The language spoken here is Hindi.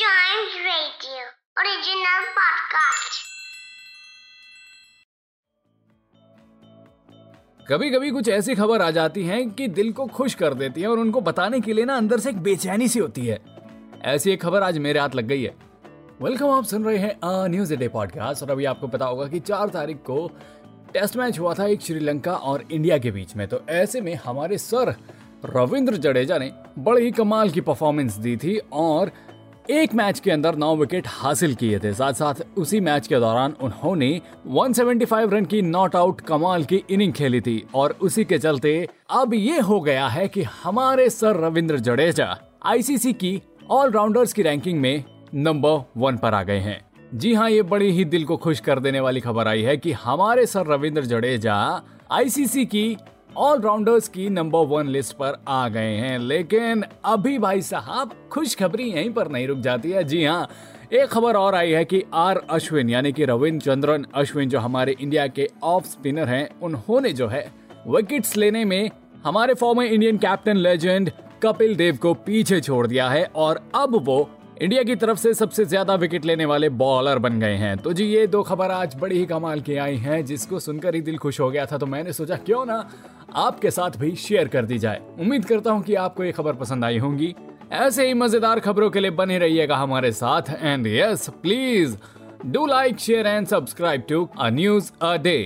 Chimes Radio, original podcast. कभी कभी कुछ ऐसी खबर आ जाती है कि दिल को खुश कर देती है और उनको बताने के लिए ना अंदर से एक बेचैनी सी होती है। ऐसी एक खबर आज मेरे हाथ लग गई है। वेलकम आप सुन रहे हैं न्यूज़ डे पॉडकास्ट और अभी आपको पता होगा कि चार तारीख को टेस्ट मैच हुआ था एक श्रीलंका और इंडिया के बीच में। तो ऐसे में हमारे सर रविंद्र जडेजा ने बड़ी ही कमाल की परफॉर्मेंस दी थी और एक मैच के अंदर नौ विकेट हासिल किए थे। साथ साथ उसी मैच के दौरान उन्होंने 175 रन की नॉट आउट कमाल की इनिंग खेली थी और उसी के चलते अब ये हो गया है कि हमारे सर रविंद्र जडेजा आईसीसी की ऑलराउंडर्स की रैंकिंग में नंबर वन पर आ गए हैं। जी हाँ ये बड़ी ही दिल को खुश कर देने वाली खबर आई है कि हमारे सर रविंद्र जडेजा आईसीसी की ऑलराउंडर्स की नंबर वन लिस्ट पर आ गए हैं, लेकिन अभी भाई साहब खुशखबरी यहीं पर नहीं रुक जाती है। जी हाँ एक खबर और आई है कि आर अश्विन, यानी कि रविंद्र चंद्रन अश्विन, जो हमारे इंडिया के ऑफ़ स्पिनर हैं, उन्होंने जो है विकेट्स लेने में हमारे former Indian captain legend Kapil Dev को पीछे छोड़ दिया है, और अब वो इंडिया की तरफ़ से सबसे ज़्यादा विकेट लेने वाले बॉलर बन गए हैं। तो जी, ये दो खबर आज बड़ी ही कमाल की आई हैं, जिसको सुनकर ही दिल खुश हो गया था तो मैंने सोचा क्यों ना आपके साथ भी शेयर कर दी जाए। उम्मीद करता हूँ कि आपको ये खबर पसंद आई होंगी। ऐसे ही मज़ेदार खबरों के लिए बने रहिएगा हमारे साथ and yes please do like share and subscribe to a news a day